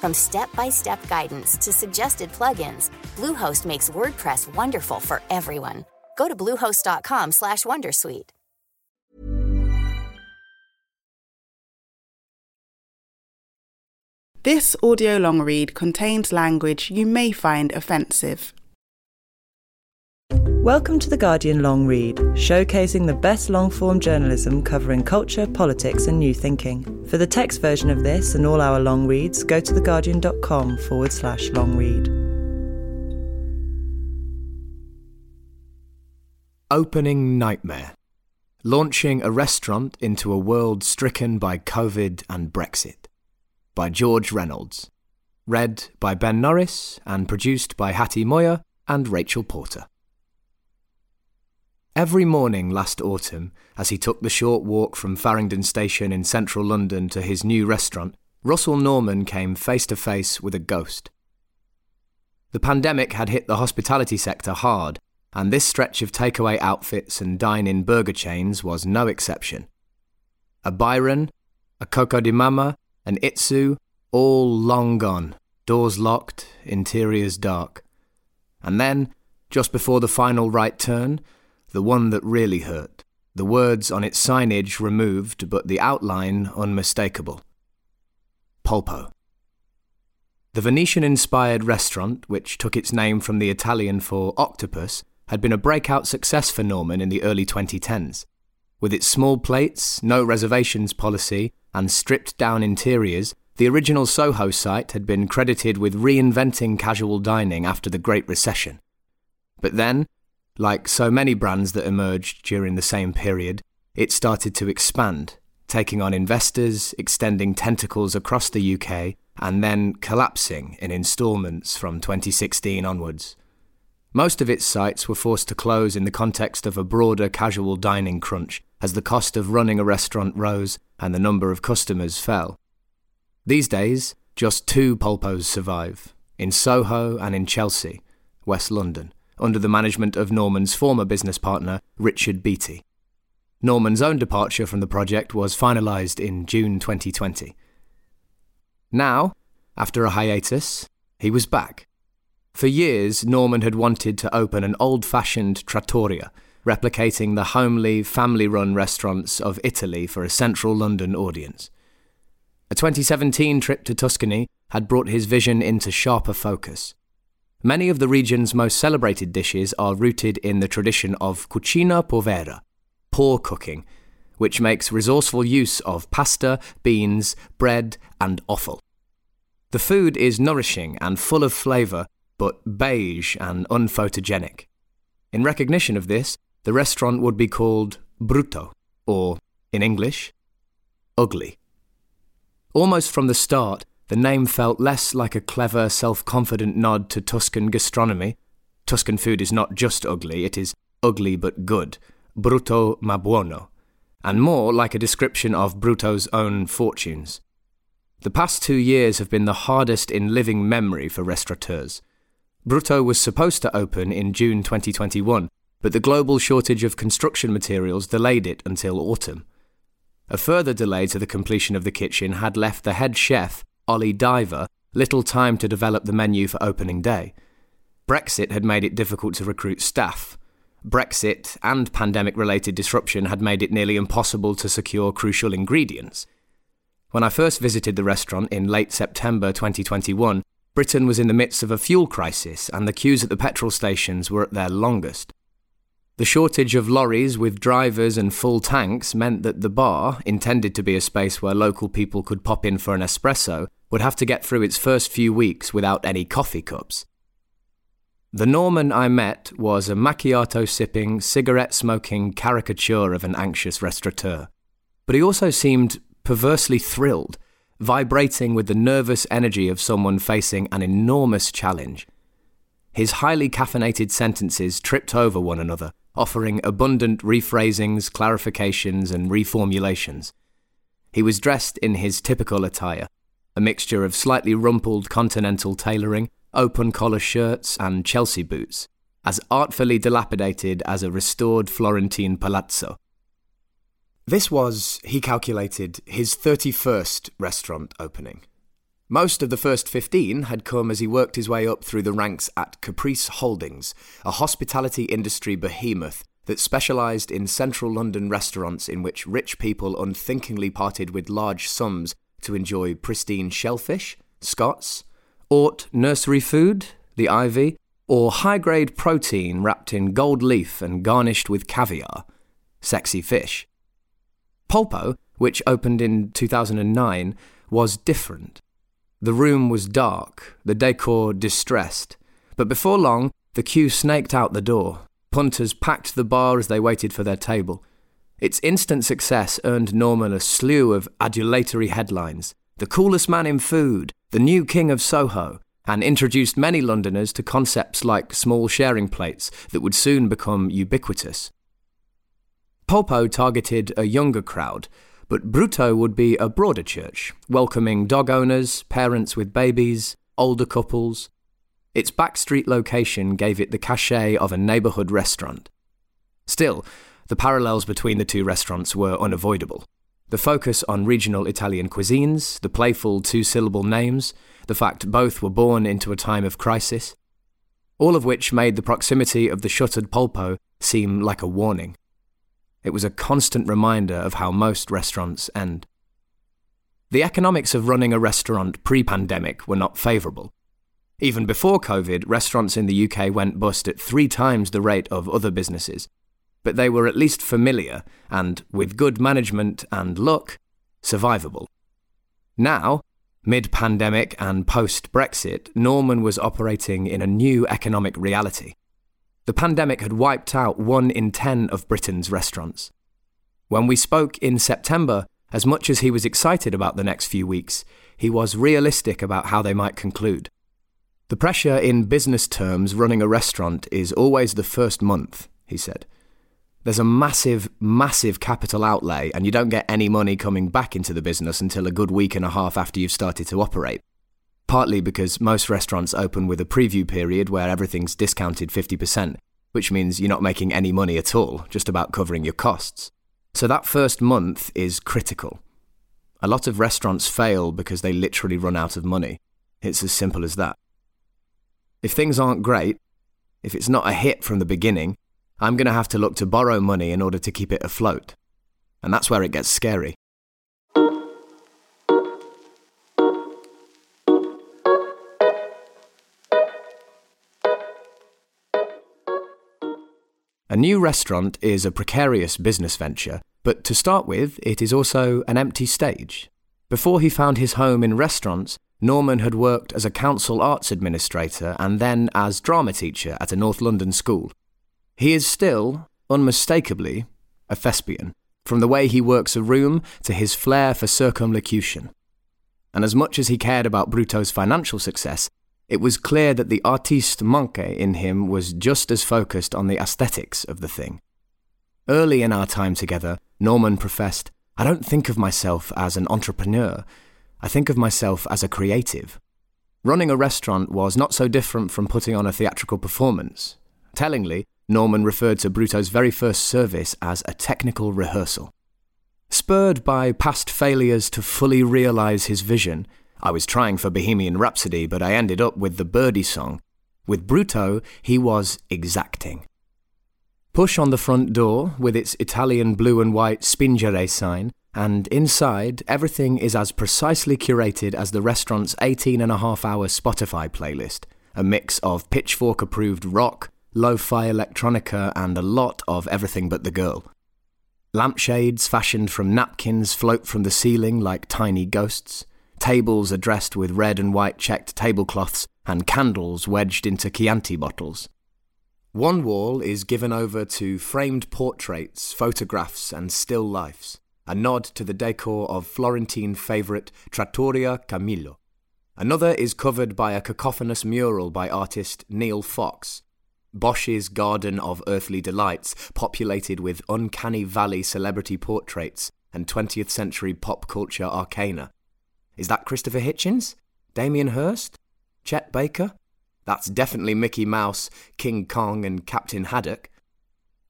From step-by-step guidance to suggested plugins, Bluehost makes WordPress wonderful for everyone. Go to bluehost.com/wondersuite. This audio long read contains language you may find offensive. Welcome to The Guardian Long Read, showcasing the best long form journalism covering culture, politics, and new thinking. For the text version of this and all our long reads, go to theguardian.com forward slash long read. Opening Nightmare Launching a Restaurant into a World Stricken by COVID and Brexit by George Reynolds. Read by Ben Norris and produced by Hattie Moyer and Rachel Porter. Every morning last autumn, as he took the short walk from Farringdon Station in central London to his new restaurant, Russell Norman came face to face with a ghost. The pandemic had hit the hospitality sector hard, and this stretch of takeaway outfits and dine in burger chains was no exception. A Byron, a Coco di Mama, an Itsu, all long gone, doors locked, interiors dark. And then, just before the final right turn, the one that really hurt, the words on its signage removed, but the outline unmistakable. Polpo. The Venetian inspired restaurant, which took its name from the Italian for octopus, had been a breakout success for Norman in the early 2010s. With its small plates, no reservations policy, and stripped down interiors, the original Soho site had been credited with reinventing casual dining after the Great Recession. But then, like so many brands that emerged during the same period, it started to expand, taking on investors, extending tentacles across the UK, and then collapsing in instalments from 2016 onwards. Most of its sites were forced to close in the context of a broader casual dining crunch as the cost of running a restaurant rose and the number of customers fell. These days, just two Polpos survive in Soho and in Chelsea, West London, under the management of Norman's former business partner, Richard Beattie. Norman's own departure from the project was finalised in June 2020. Now, after a hiatus, he was back for years, Norman had wanted to open an old fashioned trattoria, replicating the homely, family run restaurants of Italy for a central London audience. A 2017 trip to Tuscany had brought his vision into sharper focus. Many of the region's most celebrated dishes are rooted in the tradition of cucina povera, poor cooking, which makes resourceful use of pasta, beans, bread, and offal. The food is nourishing and full of flavour but beige and unphotogenic. In recognition of this, the restaurant would be called Brutto, or, in English, ugly. Almost from the start, the name felt less like a clever, self confident nod to Tuscan gastronomy. Tuscan food is not just ugly, it is ugly but good, brutto ma buono, and more like a description of Brutto's own fortunes. The past two years have been the hardest in living memory for restaurateurs. Brutto was supposed to open in June 2021, but the global shortage of construction materials delayed it until autumn. A further delay to the completion of the kitchen had left the head chef, Ollie Diver, little time to develop the menu for opening day. Brexit had made it difficult to recruit staff. Brexit and pandemic related disruption had made it nearly impossible to secure crucial ingredients. When I first visited the restaurant in late September 2021, Britain was in the midst of a fuel crisis, and the queues at the petrol stations were at their longest. The shortage of lorries with drivers and full tanks meant that the bar, intended to be a space where local people could pop in for an espresso, would have to get through its first few weeks without any coffee cups. The Norman I met was a macchiato sipping, cigarette smoking caricature of an anxious restaurateur. But he also seemed perversely thrilled, vibrating with the nervous energy of someone facing an enormous challenge. His highly caffeinated sentences tripped over one another, offering abundant rephrasings, clarifications, and reformulations. He was dressed in his typical attire a mixture of slightly rumpled continental tailoring, open collar shirts, and Chelsea boots, as artfully dilapidated as a restored Florentine palazzo. This was, he calculated, his 31st restaurant opening. Most of the first 15 had come as he worked his way up through the ranks at Caprice Holdings, a hospitality industry behemoth that specialised in central London restaurants in which rich people unthinkingly parted with large sums to enjoy pristine shellfish, Scott's, haute nursery food, the ivy, or high grade protein wrapped in gold leaf and garnished with caviar, sexy fish. Polpo, which opened in 2009, was different. The room was dark, the decor distressed, but before long, the queue snaked out the door. Punters packed the bar as they waited for their table. Its instant success earned Norman a slew of adulatory headlines the coolest man in food, the new king of Soho, and introduced many Londoners to concepts like small sharing plates that would soon become ubiquitous. Polpo targeted a younger crowd, but Brutto would be a broader church, welcoming dog owners, parents with babies, older couples. Its backstreet location gave it the cachet of a neighbourhood restaurant. Still, the parallels between the two restaurants were unavoidable. The focus on regional Italian cuisines, the playful two syllable names, the fact both were born into a time of crisis, all of which made the proximity of the shuttered Polpo seem like a warning. It was a constant reminder of how most restaurants end. The economics of running a restaurant pre pandemic were not favourable. Even before COVID, restaurants in the UK went bust at three times the rate of other businesses. But they were at least familiar and, with good management and luck, survivable. Now, mid pandemic and post Brexit, Norman was operating in a new economic reality. The pandemic had wiped out one in ten of Britain's restaurants. When we spoke in September, as much as he was excited about the next few weeks, he was realistic about how they might conclude. The pressure in business terms running a restaurant is always the first month, he said. There's a massive, massive capital outlay, and you don't get any money coming back into the business until a good week and a half after you've started to operate partly because most restaurants open with a preview period where everything's discounted 50%, which means you're not making any money at all, just about covering your costs. So that first month is critical. A lot of restaurants fail because they literally run out of money. It's as simple as that. If things aren't great, if it's not a hit from the beginning, I'm going to have to look to borrow money in order to keep it afloat. And that's where it gets scary. A new restaurant is a precarious business venture, but to start with, it is also an empty stage. Before he found his home in restaurants, Norman had worked as a council arts administrator and then as drama teacher at a North London school. He is still, unmistakably, a thespian, from the way he works a room to his flair for circumlocution. And as much as he cared about Brutto's financial success, it was clear that the artiste manque in him was just as focused on the aesthetics of the thing. Early in our time together, Norman professed, I don't think of myself as an entrepreneur, I think of myself as a creative. Running a restaurant was not so different from putting on a theatrical performance. Tellingly, Norman referred to Brutto's very first service as a technical rehearsal. Spurred by past failures to fully realise his vision, I was trying for Bohemian Rhapsody, but I ended up with the Birdie song. With Brutto, he was exacting. Push on the front door, with its Italian blue and white spingere sign, and inside, everything is as precisely curated as the restaurant's 18 and a half hour Spotify playlist a mix of pitchfork approved rock, lo fi electronica, and a lot of everything but the girl. Lampshades fashioned from napkins float from the ceiling like tiny ghosts. Tables are dressed with red and white checked tablecloths, and candles wedged into Chianti bottles. One wall is given over to framed portraits, photographs, and still lifes, a nod to the decor of Florentine favourite Trattoria Camillo. Another is covered by a cacophonous mural by artist Neil Fox, Bosch's Garden of Earthly Delights, populated with uncanny valley celebrity portraits and 20th century pop culture arcana. Is that Christopher Hitchens? Damien Hirst? Chet Baker? That's definitely Mickey Mouse, King Kong, and Captain Haddock.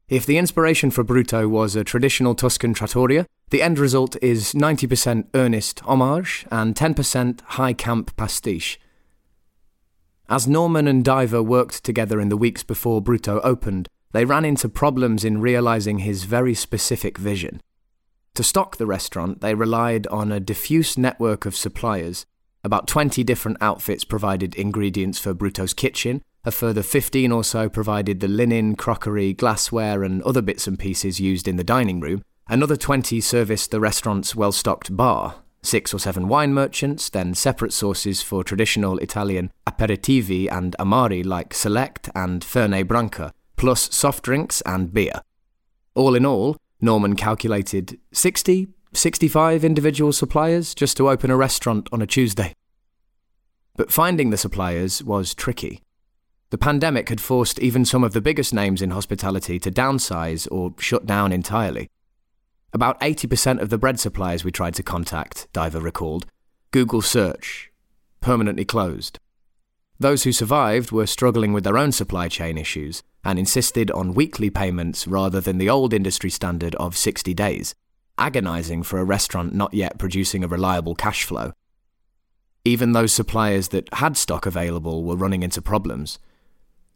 If the inspiration for Brutto was a traditional Tuscan trattoria, the end result is 90% earnest homage and 10% high camp pastiche. As Norman and Diver worked together in the weeks before Brutto opened, they ran into problems in realizing his very specific vision. To stock the restaurant, they relied on a diffuse network of suppliers. About 20 different outfits provided ingredients for Brutto's kitchen, a further 15 or so provided the linen, crockery, glassware, and other bits and pieces used in the dining room. Another 20 serviced the restaurant's well stocked bar, six or seven wine merchants, then separate sources for traditional Italian aperitivi and amari like Select and Fernet Branca, plus soft drinks and beer. All in all, Norman calculated 60, 65 individual suppliers just to open a restaurant on a Tuesday. But finding the suppliers was tricky. The pandemic had forced even some of the biggest names in hospitality to downsize or shut down entirely. About 80% of the bread suppliers we tried to contact, Diver recalled, Google search, permanently closed. Those who survived were struggling with their own supply chain issues and insisted on weekly payments rather than the old industry standard of 60 days, agonizing for a restaurant not yet producing a reliable cash flow. Even those suppliers that had stock available were running into problems.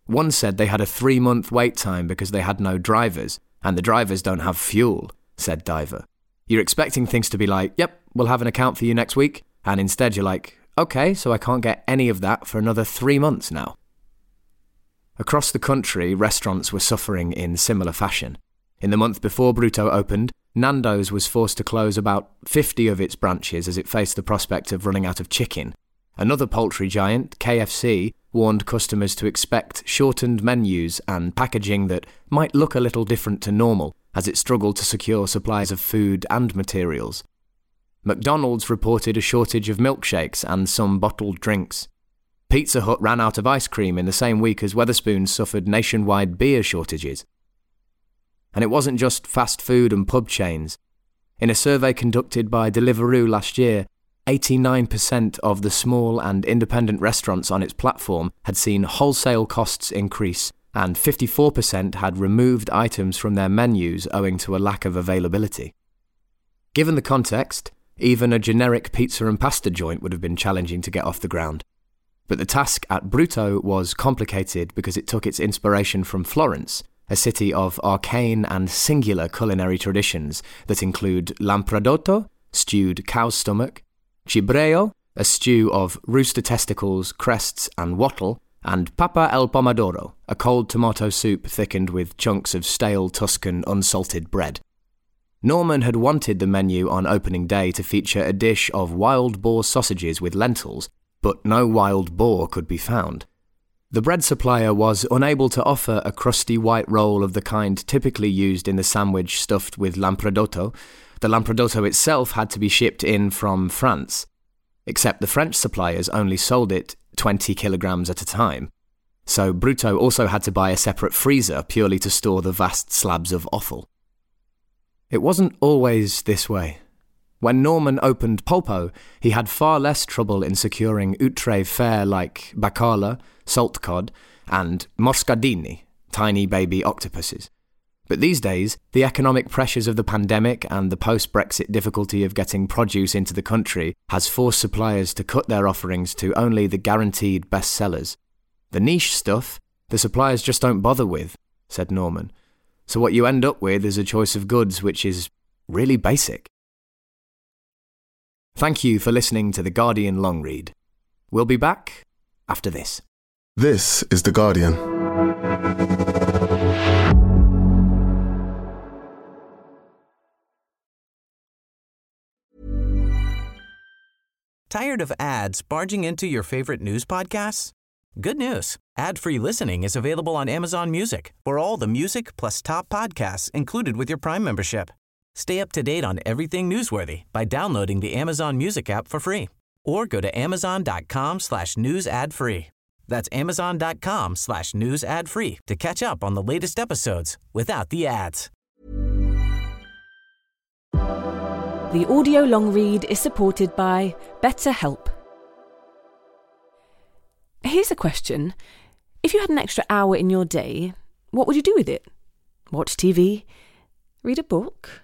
One said they had a three month wait time because they had no drivers, and the drivers don't have fuel said Diver. You're expecting things to be like, yep, we'll have an account for you next week. And instead you're like, okay, so I can't get any of that for another three months now. Across the country, restaurants were suffering in similar fashion. In the month before Brutto opened, Nando's was forced to close about 50 of its branches as it faced the prospect of running out of chicken. Another poultry giant, KFC, warned customers to expect shortened menus and packaging that might look a little different to normal as it struggled to secure supplies of food and materials. McDonald's reported a shortage of milkshakes and some bottled drinks. Pizza Hut ran out of ice cream in the same week as Wetherspoons suffered nationwide beer shortages. And it wasn't just fast food and pub chains. In a survey conducted by Deliveroo last year, 89% of the small and independent restaurants on its platform had seen wholesale costs increase and 54% had removed items from their menus owing to a lack of availability. Given the context, even a generic pizza and pasta joint would have been challenging to get off the ground. But the task at Brutto was complicated because it took its inspiration from Florence, a city of arcane and singular culinary traditions that include lampredotto, stewed cow's stomach, cibreo, a stew of rooster testicles, crests, and wattle, and pappa al pomodoro, a cold tomato soup thickened with chunks of stale Tuscan unsalted bread. Norman had wanted the menu on opening day to feature a dish of wild boar sausages with lentils, but no wild boar could be found. The bread supplier was unable to offer a crusty white roll of the kind typically used in the sandwich stuffed with lampredotto. The lampredotto itself had to be shipped in from France, except the French suppliers only sold it 20 kilograms at a time. So Brutto also had to buy a separate freezer purely to store the vast slabs of offal. It wasn't always this way. When Norman opened Polpo, he had far less trouble in securing outre fare like bacala, salt cod, and moscardini, tiny baby octopuses. But these days, the economic pressures of the pandemic and the post Brexit difficulty of getting produce into the country has forced suppliers to cut their offerings to only the guaranteed best sellers. The niche stuff, the suppliers just don't bother with, said Norman. So what you end up with is a choice of goods which is really basic. Thank you for listening to The Guardian Long Read. We'll be back after this. This is The Guardian. Tired of ads barging into your favorite news podcasts? Good news. Ad-free listening is available on Amazon Music for all the music plus top podcasts included with your Prime membership. Stay up to date on everything newsworthy by downloading the Amazon Music app for free or go to amazon.com slash news ad free. That's amazon.com slash news ad free to catch up on the latest episodes without the ads. The audio long read is supported by BetterHelp. Here's a question. If you had an extra hour in your day, what would you do with it? Watch TV? Read a book?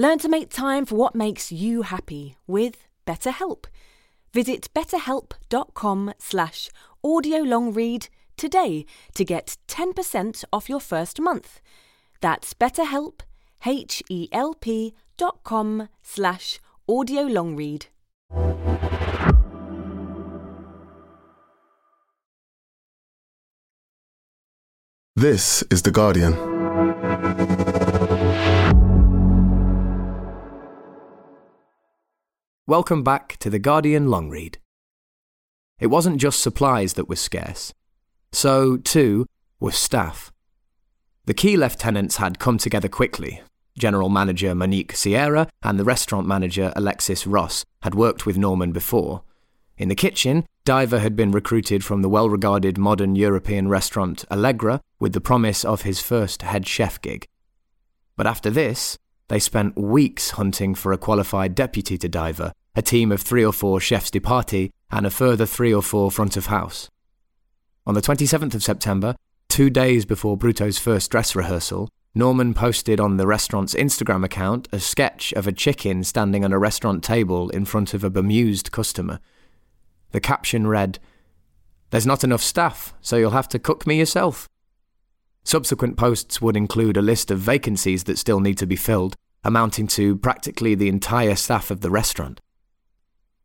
Learn to make time for what makes you happy with BetterHelp. Visit betterhelp.com slash audiolongread today to get 10% off your first month. That's betterhelp, H-E-L-P dot com slash audiolongread. This is The Guardian. Welcome back to The Guardian Long Read. It wasn't just supplies that were scarce. So, too, was staff. The key lieutenants had come together quickly. General Manager Monique Sierra and the restaurant manager Alexis Ross had worked with Norman before. In the kitchen, Diver had been recruited from the well regarded modern European restaurant Allegra with the promise of his first head chef gig. But after this, they spent weeks hunting for a qualified deputy to Diver, a team of three or four chefs de partie, and a further three or four front of house. On the 27th of September, two days before Brutto's first dress rehearsal, Norman posted on the restaurant's Instagram account a sketch of a chicken standing on a restaurant table in front of a bemused customer. The caption read, There's not enough staff, so you'll have to cook me yourself. Subsequent posts would include a list of vacancies that still need to be filled, amounting to practically the entire staff of the restaurant.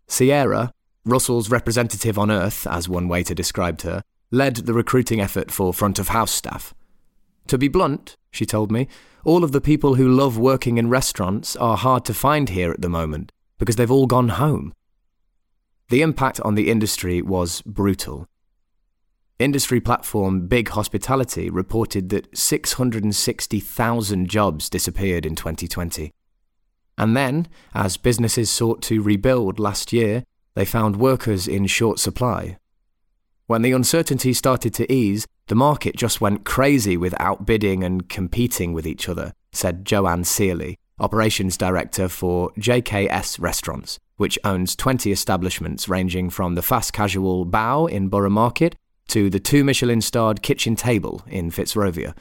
Sierra, Russell's representative on Earth, as one waiter described her, led the recruiting effort for front of house staff. To be blunt, she told me, all of the people who love working in restaurants are hard to find here at the moment because they've all gone home. The impact on the industry was brutal. Industry platform Big Hospitality reported that 660,000 jobs disappeared in 2020. And then, as businesses sought to rebuild last year, they found workers in short supply. When the uncertainty started to ease, the market just went crazy with outbidding and competing with each other, said Joanne Searley, operations director for JKS Restaurants, which owns 20 establishments ranging from the fast casual Bao in Borough Market to the two Michelin starred Kitchen Table in Fitzrovia.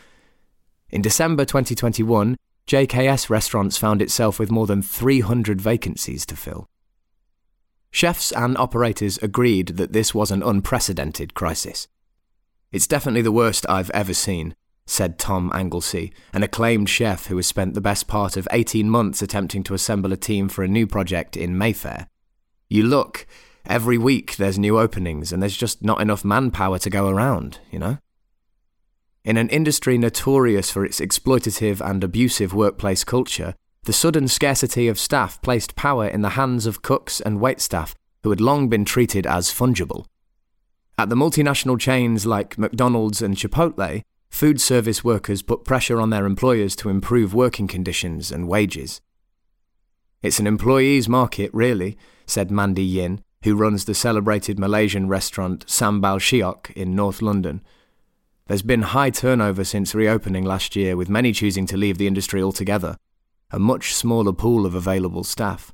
In December 2021, JKS Restaurants found itself with more than 300 vacancies to fill. Chefs and operators agreed that this was an unprecedented crisis. It's definitely the worst I've ever seen, said Tom Anglesey, an acclaimed chef who has spent the best part of 18 months attempting to assemble a team for a new project in Mayfair. You look, every week there's new openings, and there's just not enough manpower to go around, you know? In an industry notorious for its exploitative and abusive workplace culture, the sudden scarcity of staff placed power in the hands of cooks and waitstaff who had long been treated as fungible. At the multinational chains like McDonald's and Chipotle, food service workers put pressure on their employers to improve working conditions and wages. It's an employee's market, really, said Mandy Yin, who runs the celebrated Malaysian restaurant Sambal Shiok in North London. There's been high turnover since reopening last year, with many choosing to leave the industry altogether, a much smaller pool of available staff.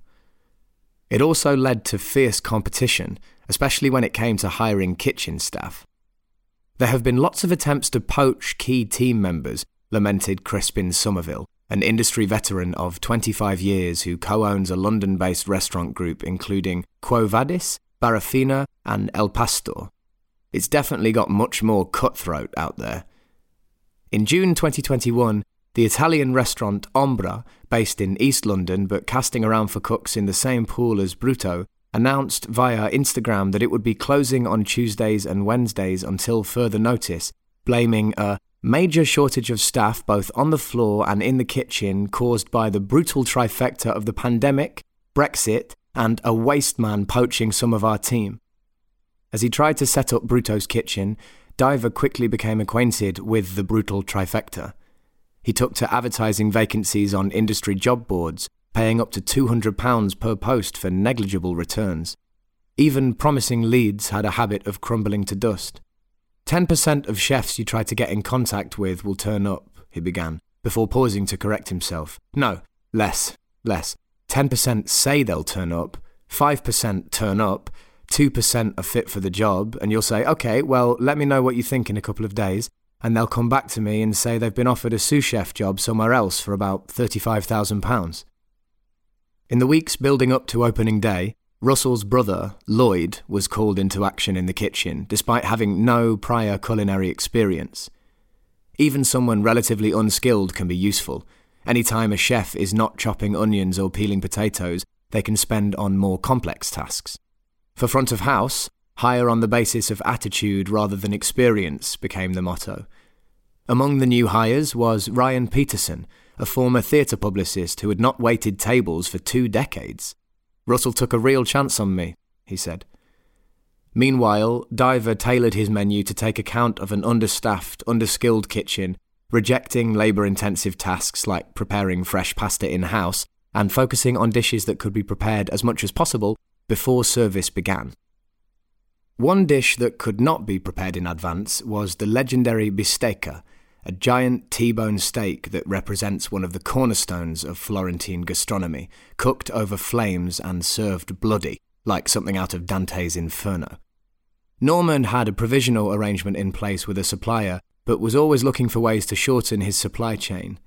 It also led to fierce competition, especially when it came to hiring kitchen staff. There have been lots of attempts to poach key team members, lamented Crispin Somerville, an industry veteran of 25 years who co owns a London based restaurant group including Quo Vadis, Barrafina, and El Pastor. It's definitely got much more cutthroat out there. In June 2021, the Italian restaurant Ombra, based in East London but casting around for cooks in the same pool as Brutto, announced via Instagram that it would be closing on Tuesdays and Wednesdays until further notice, blaming a major shortage of staff both on the floor and in the kitchen caused by the brutal trifecta of the pandemic, Brexit, and a waste man poaching some of our team. As he tried to set up Brutto's kitchen, Diver quickly became acquainted with the brutal trifecta. He took to advertising vacancies on industry job boards, paying up to £200 per post for negligible returns. Even promising leads had a habit of crumbling to dust. 10% of chefs you try to get in contact with will turn up, he began, before pausing to correct himself. No, less, less. 10% say they'll turn up, 5% turn up, 2% are fit for the job, and you'll say, okay, well, let me know what you think in a couple of days, and they'll come back to me and say they've been offered a sous chef job somewhere else for about £35,000. In the weeks building up to opening day, Russell's brother, Lloyd, was called into action in the kitchen, despite having no prior culinary experience. Even someone relatively unskilled can be useful. Any time a chef is not chopping onions or peeling potatoes, they can spend on more complex tasks. For front of house, hire on the basis of attitude rather than experience became the motto. Among the new hires was Ryan Peterson, a former theatre publicist who had not waited tables for two decades. Russell took a real chance on me, he said. Meanwhile, Diver tailored his menu to take account of an understaffed, underskilled kitchen, rejecting labour intensive tasks like preparing fresh pasta in house and focusing on dishes that could be prepared as much as possible before service began. One dish that could not be prepared in advance was the legendary bistecca, a giant T-bone steak that represents one of the cornerstones of Florentine gastronomy, cooked over flames and served bloody, like something out of Dante's Inferno. Norman had a provisional arrangement in place with a supplier, but was always looking for ways to shorten his supply chain.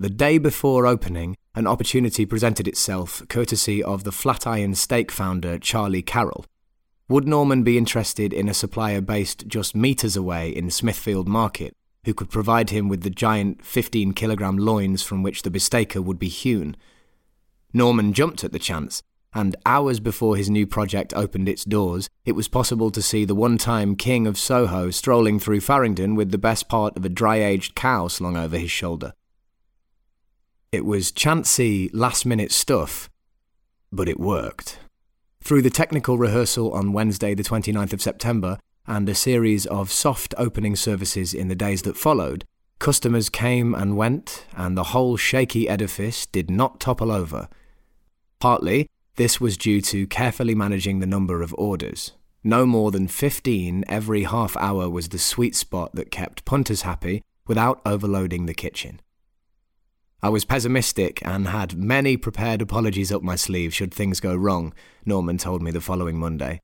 The day before opening, an opportunity presented itself courtesy of the Flatiron Steak founder Charlie Carroll. Would Norman be interested in a supplier based just metres away in Smithfield Market who could provide him with the giant 15 kilogram loins from which the bistecca would be hewn? Norman jumped at the chance, and hours before his new project opened its doors, it was possible to see the one time king of Soho strolling through Farringdon with the best part of a dry aged cow slung over his shoulder. It was chancy, last minute stuff, but it worked. Through the technical rehearsal on Wednesday, the 29th of September, and a series of soft opening services in the days that followed, customers came and went, and the whole shaky edifice did not topple over. Partly, this was due to carefully managing the number of orders. No more than 15 every half hour was the sweet spot that kept punters happy without overloading the kitchen. I was pessimistic and had many prepared apologies up my sleeve should things go wrong, Norman told me the following Monday.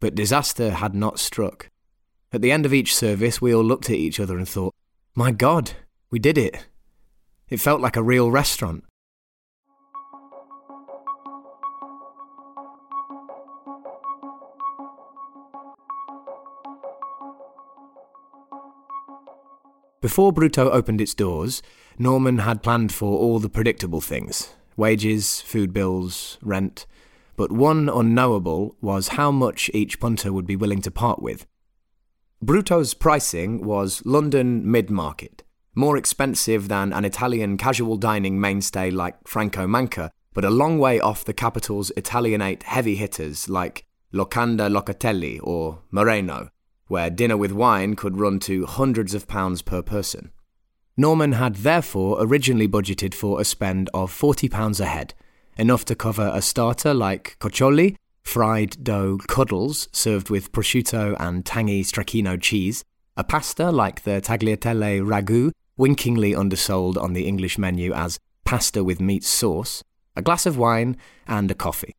But disaster had not struck. At the end of each service, we all looked at each other and thought, My God, we did it. It felt like a real restaurant. Before Brutto opened its doors, Norman had planned for all the predictable things wages, food bills, rent. But one unknowable was how much each punter would be willing to part with. Brutto's pricing was London mid market, more expensive than an Italian casual dining mainstay like Franco Manca, but a long way off the capital's Italianate heavy hitters like Locanda Locatelli or Murano, where dinner with wine could run to hundreds of pounds per person. Norman had therefore originally budgeted for a spend of £40 a head, enough to cover a starter like coccoli, fried dough cuddles served with prosciutto and tangy stracchino cheese, a pasta like the tagliatelle ragu, winkingly undersold on the English menu as pasta with meat sauce, a glass of wine, and a coffee.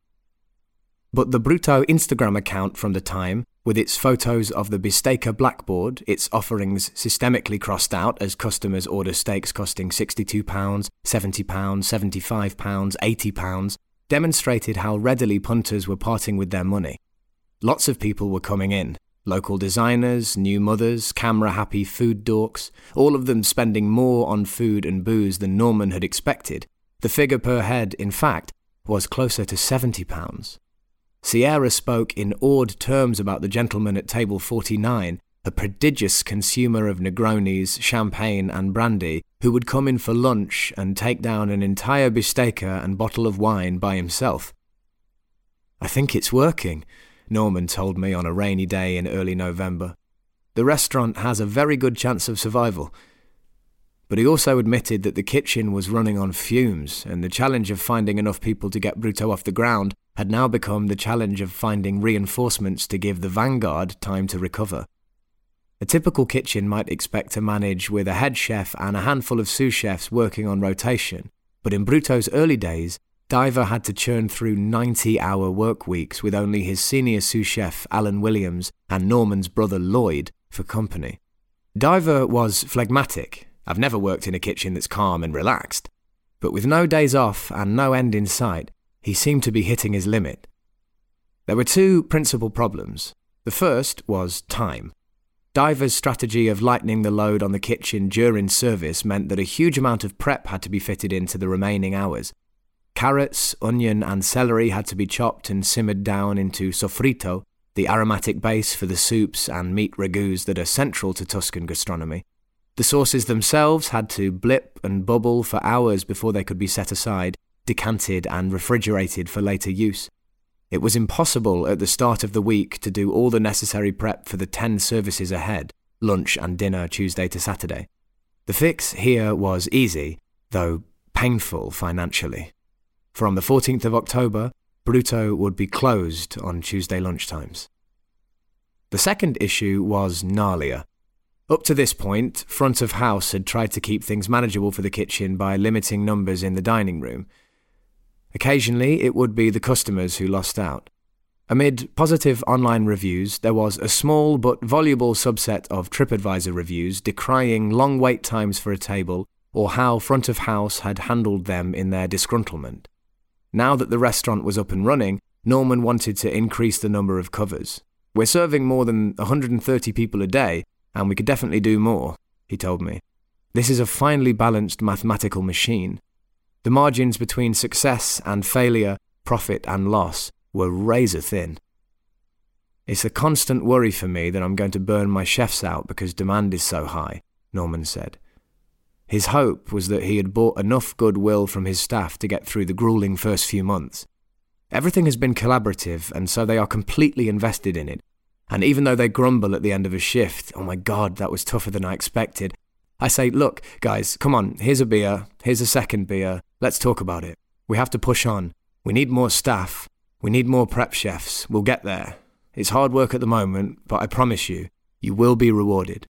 But the Brutto Instagram account from the time, with its photos of the Bistecca blackboard, its offerings systemically crossed out as customers order steaks costing £62, £70, £75, £80, demonstrated how readily punters were parting with their money. Lots of people were coming in local designers, new mothers, camera happy food dorks, all of them spending more on food and booze than Norman had expected. The figure per head, in fact, was closer to £70. Sierra spoke in awed terms about the gentleman at table 49, a prodigious consumer of Negronis, champagne, and brandy, who would come in for lunch and take down an entire bistecca and bottle of wine by himself. I think it's working, Norman told me on a rainy day in early November. The restaurant has a very good chance of survival. But he also admitted that the kitchen was running on fumes, and the challenge of finding enough people to get Brutto off the ground had now become the challenge of finding reinforcements to give the vanguard time to recover. A typical kitchen might expect to manage with a head chef and a handful of sous chefs working on rotation, but in Brutto's early days, Diver had to churn through 90 hour work weeks with only his senior sous chef Alan Williams and Norman's brother Lloyd for company. Diver was phlegmatic. I've never worked in a kitchen that's calm and relaxed. But with no days off and no end in sight, he seemed to be hitting his limit. There were two principal problems. The first was time. Diver's strategy of lightening the load on the kitchen during service meant that a huge amount of prep had to be fitted into the remaining hours, Carrots, onion, and celery had to be chopped and simmered down into sofrito, the aromatic base for the soups and meat ragouts that are central to Tuscan gastronomy. The sauces themselves had to blip and bubble for hours before they could be set aside, decanted, and refrigerated for later use. It was impossible at the start of the week to do all the necessary prep for the 10 services ahead lunch and dinner Tuesday to Saturday. The fix here was easy, though painful financially. From the 14th of October, Brutto would be closed on Tuesday lunchtimes. The second issue was gnarlier. Up to this point, front of house had tried to keep things manageable for the kitchen by limiting numbers in the dining room. Occasionally, it would be the customers who lost out. Amid positive online reviews, there was a small but voluble subset of TripAdvisor reviews decrying long wait times for a table or how front of house had handled them in their disgruntlement. Now that the restaurant was up and running, Norman wanted to increase the number of covers. We're serving more than 130 people a day, and we could definitely do more, he told me. This is a finely balanced mathematical machine. The margins between success and failure, profit and loss, were razor thin. It's a constant worry for me that I'm going to burn my chefs out because demand is so high, Norman said. His hope was that he had bought enough goodwill from his staff to get through the grueling first few months. Everything has been collaborative, and so they are completely invested in it. And even though they grumble at the end of a shift, oh my god, that was tougher than I expected, I say, look, guys, come on, here's a beer, here's a second beer, let's talk about it. We have to push on. We need more staff. We need more prep chefs. We'll get there. It's hard work at the moment, but I promise you, you will be rewarded.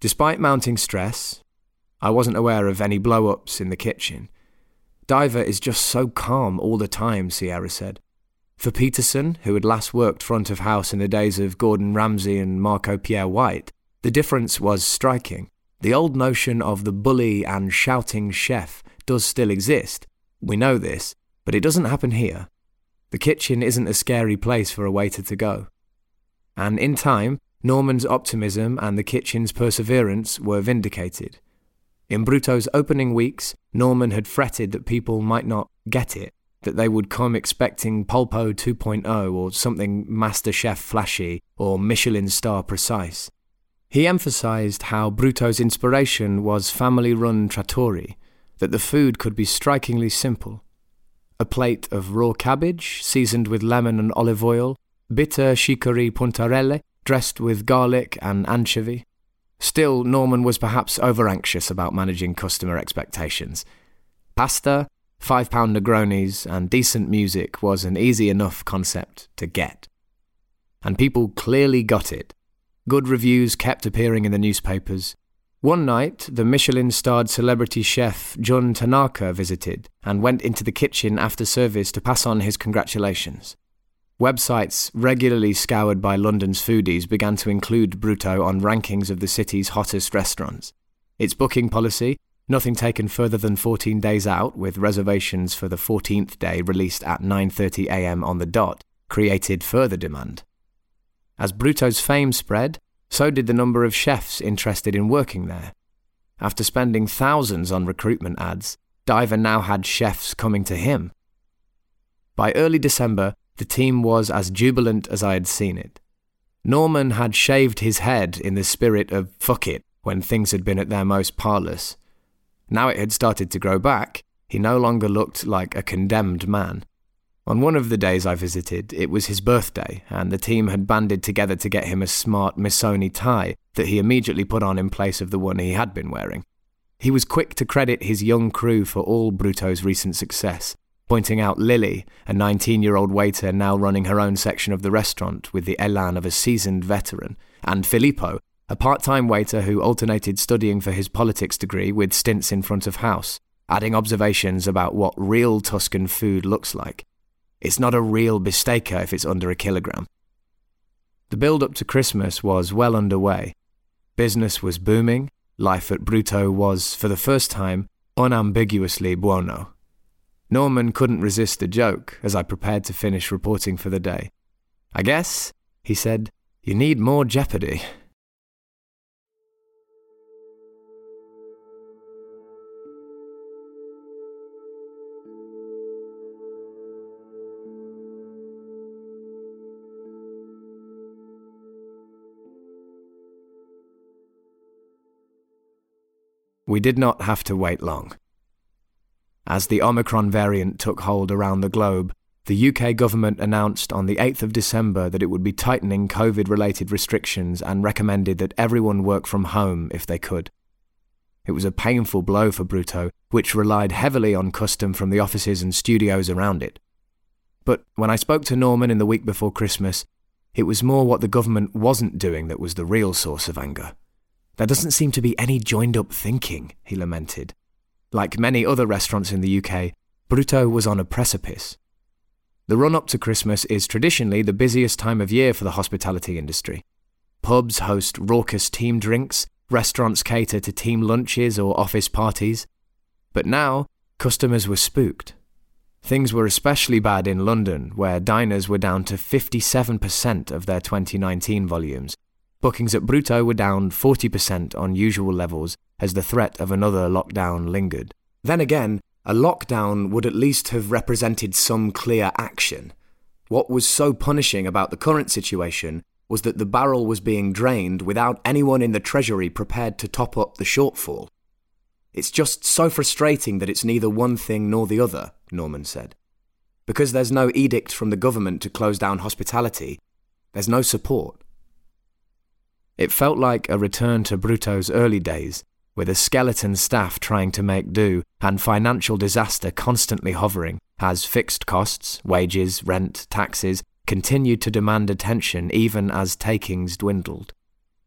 Despite mounting stress, I wasn't aware of any blow ups in the kitchen. Diver is just so calm all the time, Sierra said. For Peterson, who had last worked front of house in the days of Gordon Ramsay and Marco Pierre White, the difference was striking. The old notion of the bully and shouting chef does still exist. We know this, but it doesn't happen here. The kitchen isn't a scary place for a waiter to go. And in time, Norman's optimism and the kitchen's perseverance were vindicated. In Brutto's opening weeks, Norman had fretted that people might not get it, that they would come expecting Polpo 2.0 or something MasterChef flashy or Michelin star precise. He emphasized how Brutto's inspiration was family run trattori, that the food could be strikingly simple. A plate of raw cabbage, seasoned with lemon and olive oil, bitter chicory puntarelle, dressed with garlic and anchovy. Still, Norman was perhaps over anxious about managing customer expectations. Pasta, five pound Negronis, and decent music was an easy enough concept to get. And people clearly got it. Good reviews kept appearing in the newspapers. One night, the Michelin starred celebrity chef Jun Tanaka visited and went into the kitchen after service to pass on his congratulations. Websites regularly scoured by London's foodies began to include Brutto on rankings of the city's hottest restaurants. Its booking policy, nothing taken further than 14 days out with reservations for the 14th day released at 9:30 a.m. on the dot, created further demand. As Brutto's fame spread, so did the number of chefs interested in working there. After spending thousands on recruitment ads, Diver now had chefs coming to him. By early December, the team was as jubilant as I had seen it. Norman had shaved his head in the spirit of fuck it when things had been at their most parlous. Now it had started to grow back, he no longer looked like a condemned man. On one of the days I visited, it was his birthday, and the team had banded together to get him a smart Missoni tie that he immediately put on in place of the one he had been wearing. He was quick to credit his young crew for all Brutto's recent success, pointing out Lily, a 19 year old waiter now running her own section of the restaurant with the elan of a seasoned veteran, and Filippo, a part time waiter who alternated studying for his politics degree with stints in front of house, adding observations about what real Tuscan food looks like. It's not a real bistecca if it's under a kilogram. The build up to Christmas was well underway. Business was booming, life at Brutto was, for the first time, unambiguously buono. Norman couldn't resist a joke as I prepared to finish reporting for the day. I guess, he said, you need more jeopardy. We did not have to wait long. As the Omicron variant took hold around the globe, the UK government announced on the 8th of December that it would be tightening COVID related restrictions and recommended that everyone work from home if they could. It was a painful blow for Brutto, which relied heavily on custom from the offices and studios around it. But when I spoke to Norman in the week before Christmas, it was more what the government wasn't doing that was the real source of anger. There doesn't seem to be any joined up thinking, he lamented. Like many other restaurants in the UK, Brutto was on a precipice. The run up to Christmas is traditionally the busiest time of year for the hospitality industry. Pubs host raucous team drinks, restaurants cater to team lunches or office parties. But now, customers were spooked. Things were especially bad in London, where diners were down to 57% of their 2019 volumes. Bookings at Brutto were down 40% on usual levels, as the threat of another lockdown lingered. Then again, a lockdown would at least have represented some clear action. What was so punishing about the current situation was that the barrel was being drained without anyone in the Treasury prepared to top up the shortfall. It's just so frustrating that it's neither one thing nor the other, Norman said. Because there's no edict from the government to close down hospitality, there's no support. It felt like a return to Brutto's early days, with a skeleton staff trying to make do and financial disaster constantly hovering as fixed costs, wages, rent, taxes continued to demand attention even as takings dwindled.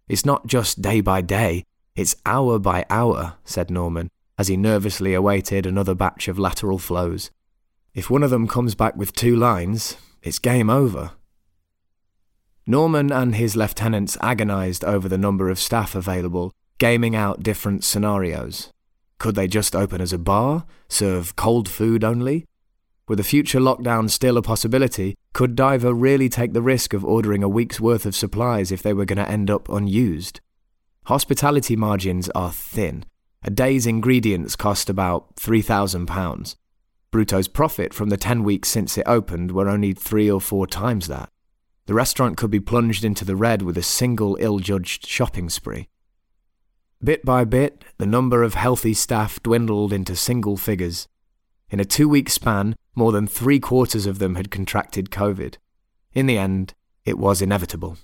It's not just day by day, it's hour by hour, said Norman, as he nervously awaited another batch of lateral flows. If one of them comes back with two lines, it's game over. Norman and his lieutenants agonized over the number of staff available gaming out different scenarios. Could they just open as a bar, serve cold food only? With a future lockdown still a possibility, could Diver really take the risk of ordering a week's worth of supplies if they were going to end up unused? Hospitality margins are thin, A day's ingredients cost about £3,000. Brutto's profit from the 10 weeks since it opened were only three or four times that. The restaurant could be plunged into the red with a single ill judged shopping spree. Bit by bit, the number of healthy staff dwindled into single figures. In a two week span, more than three quarters of them had contracted COVID. In the end, it was inevitable.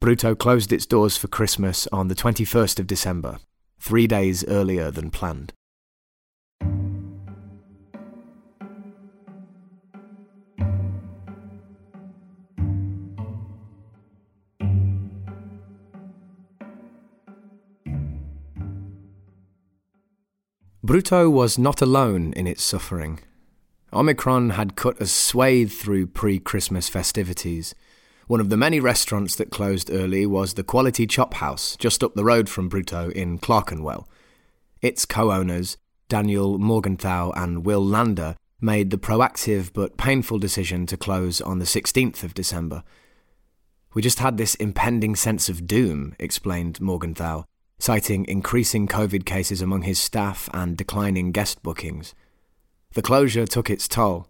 Brutto closed its doors for Christmas on the 21st of December, three days earlier than planned. Brutto was not alone in its suffering. Omicron had cut a swathe through pre Christmas festivities. One of the many restaurants that closed early was the Quality Chop House, just up the road from Brutto in Clerkenwell. Its co owners, Daniel Morgenthau and Will Lander, made the proactive but painful decision to close on the 16th of December. We just had this impending sense of doom, explained Morgenthau citing increasing COVID cases among his staff and declining guest bookings. The closure took its toll.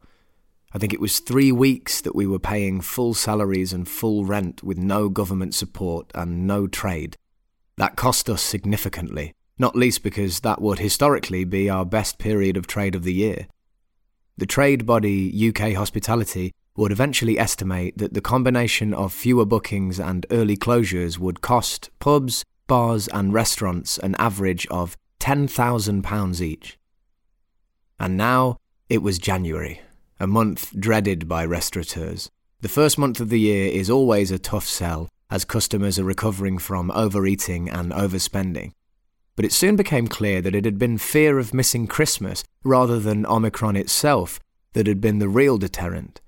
I think it was three weeks that we were paying full salaries and full rent with no government support and no trade. That cost us significantly, not least because that would historically be our best period of trade of the year. The trade body UK Hospitality would eventually estimate that the combination of fewer bookings and early closures would cost pubs, bars, and restaurants an average of £10,000 each. And now it was January, a month dreaded by restaurateurs. The first month of the year is always a tough sell as customers are recovering from overeating and overspending. But it soon became clear that it had been fear of missing Christmas rather than Omicron itself that had been the real deterrent.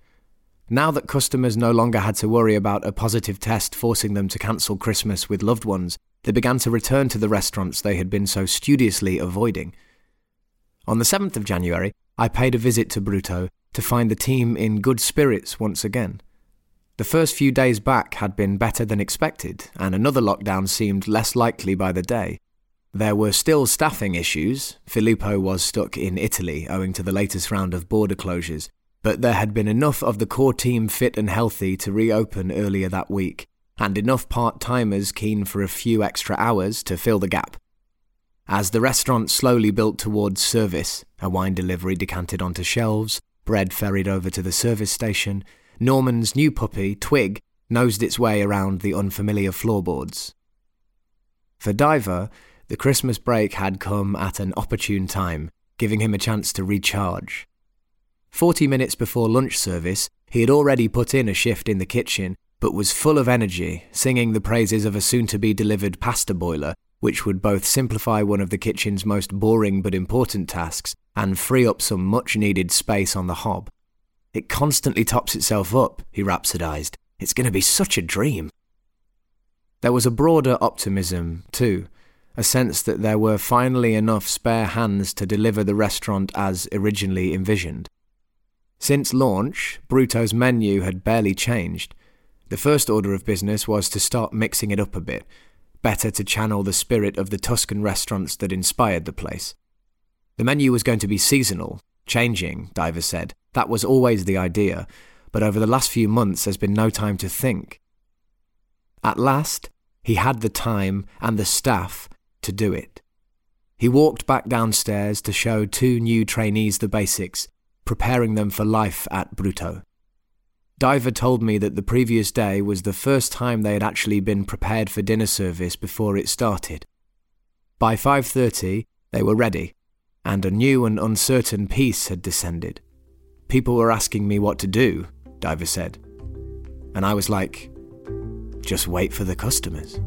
Now that customers no longer had to worry about a positive test forcing them to cancel Christmas with loved ones, they began to return to the restaurants they had been so studiously avoiding. On the 7th of January, I paid a visit to Brutto to find the team in good spirits once again. The first few days back had been better than expected, and another lockdown seemed less likely by the day. There were still staffing issues. Filippo was stuck in Italy owing to the latest round of border closures, but there had been enough of the core team fit and healthy to reopen earlier that week, and enough part timers keen for a few extra hours to fill the gap. As the restaurant slowly built towards service, a wine delivery decanted onto shelves, bread ferried over to the service station, Norman's new puppy, Twig, nosed its way around the unfamiliar floorboards. For Diver, the Christmas break had come at an opportune time, giving him a chance to recharge. Forty minutes before lunch service, he had already put in a shift in the kitchen but was full of energy, singing the praises of a soon to be delivered pasta boiler, which would both simplify one of the kitchen's most boring but important tasks and free up some much needed space on the hob. It constantly tops itself up, he rhapsodized. It's going to be such a dream. There was a broader optimism, too, a sense that there were finally enough spare hands to deliver the restaurant as originally envisioned. Since launch, Brutto's menu had barely changed, the first order of business was to start mixing it up a bit, better to channel the spirit of the Tuscan restaurants that inspired the place. The menu was going to be seasonal, changing, Diver said. That was always the idea, but over the last few months there's been no time to think. At last, he had the time and the staff to do it. He walked back downstairs to show two new trainees the basics, preparing them for life at Brutto. Diver told me that the previous day was the first time they had actually been prepared for dinner service before it started. By 5:30, they were ready, and a new and uncertain peace had descended. People were asking me what to do, Diver said. And I was like, just wait for the customers.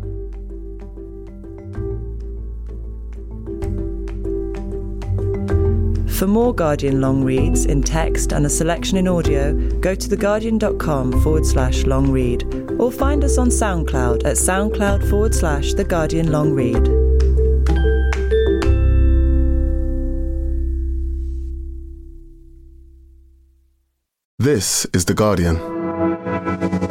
For more Guardian long reads in text and a selection in audio, go to theguardian.com forward slash long read or find us on SoundCloud at soundcloud forward slash The Guardian Long Read. This is The Guardian.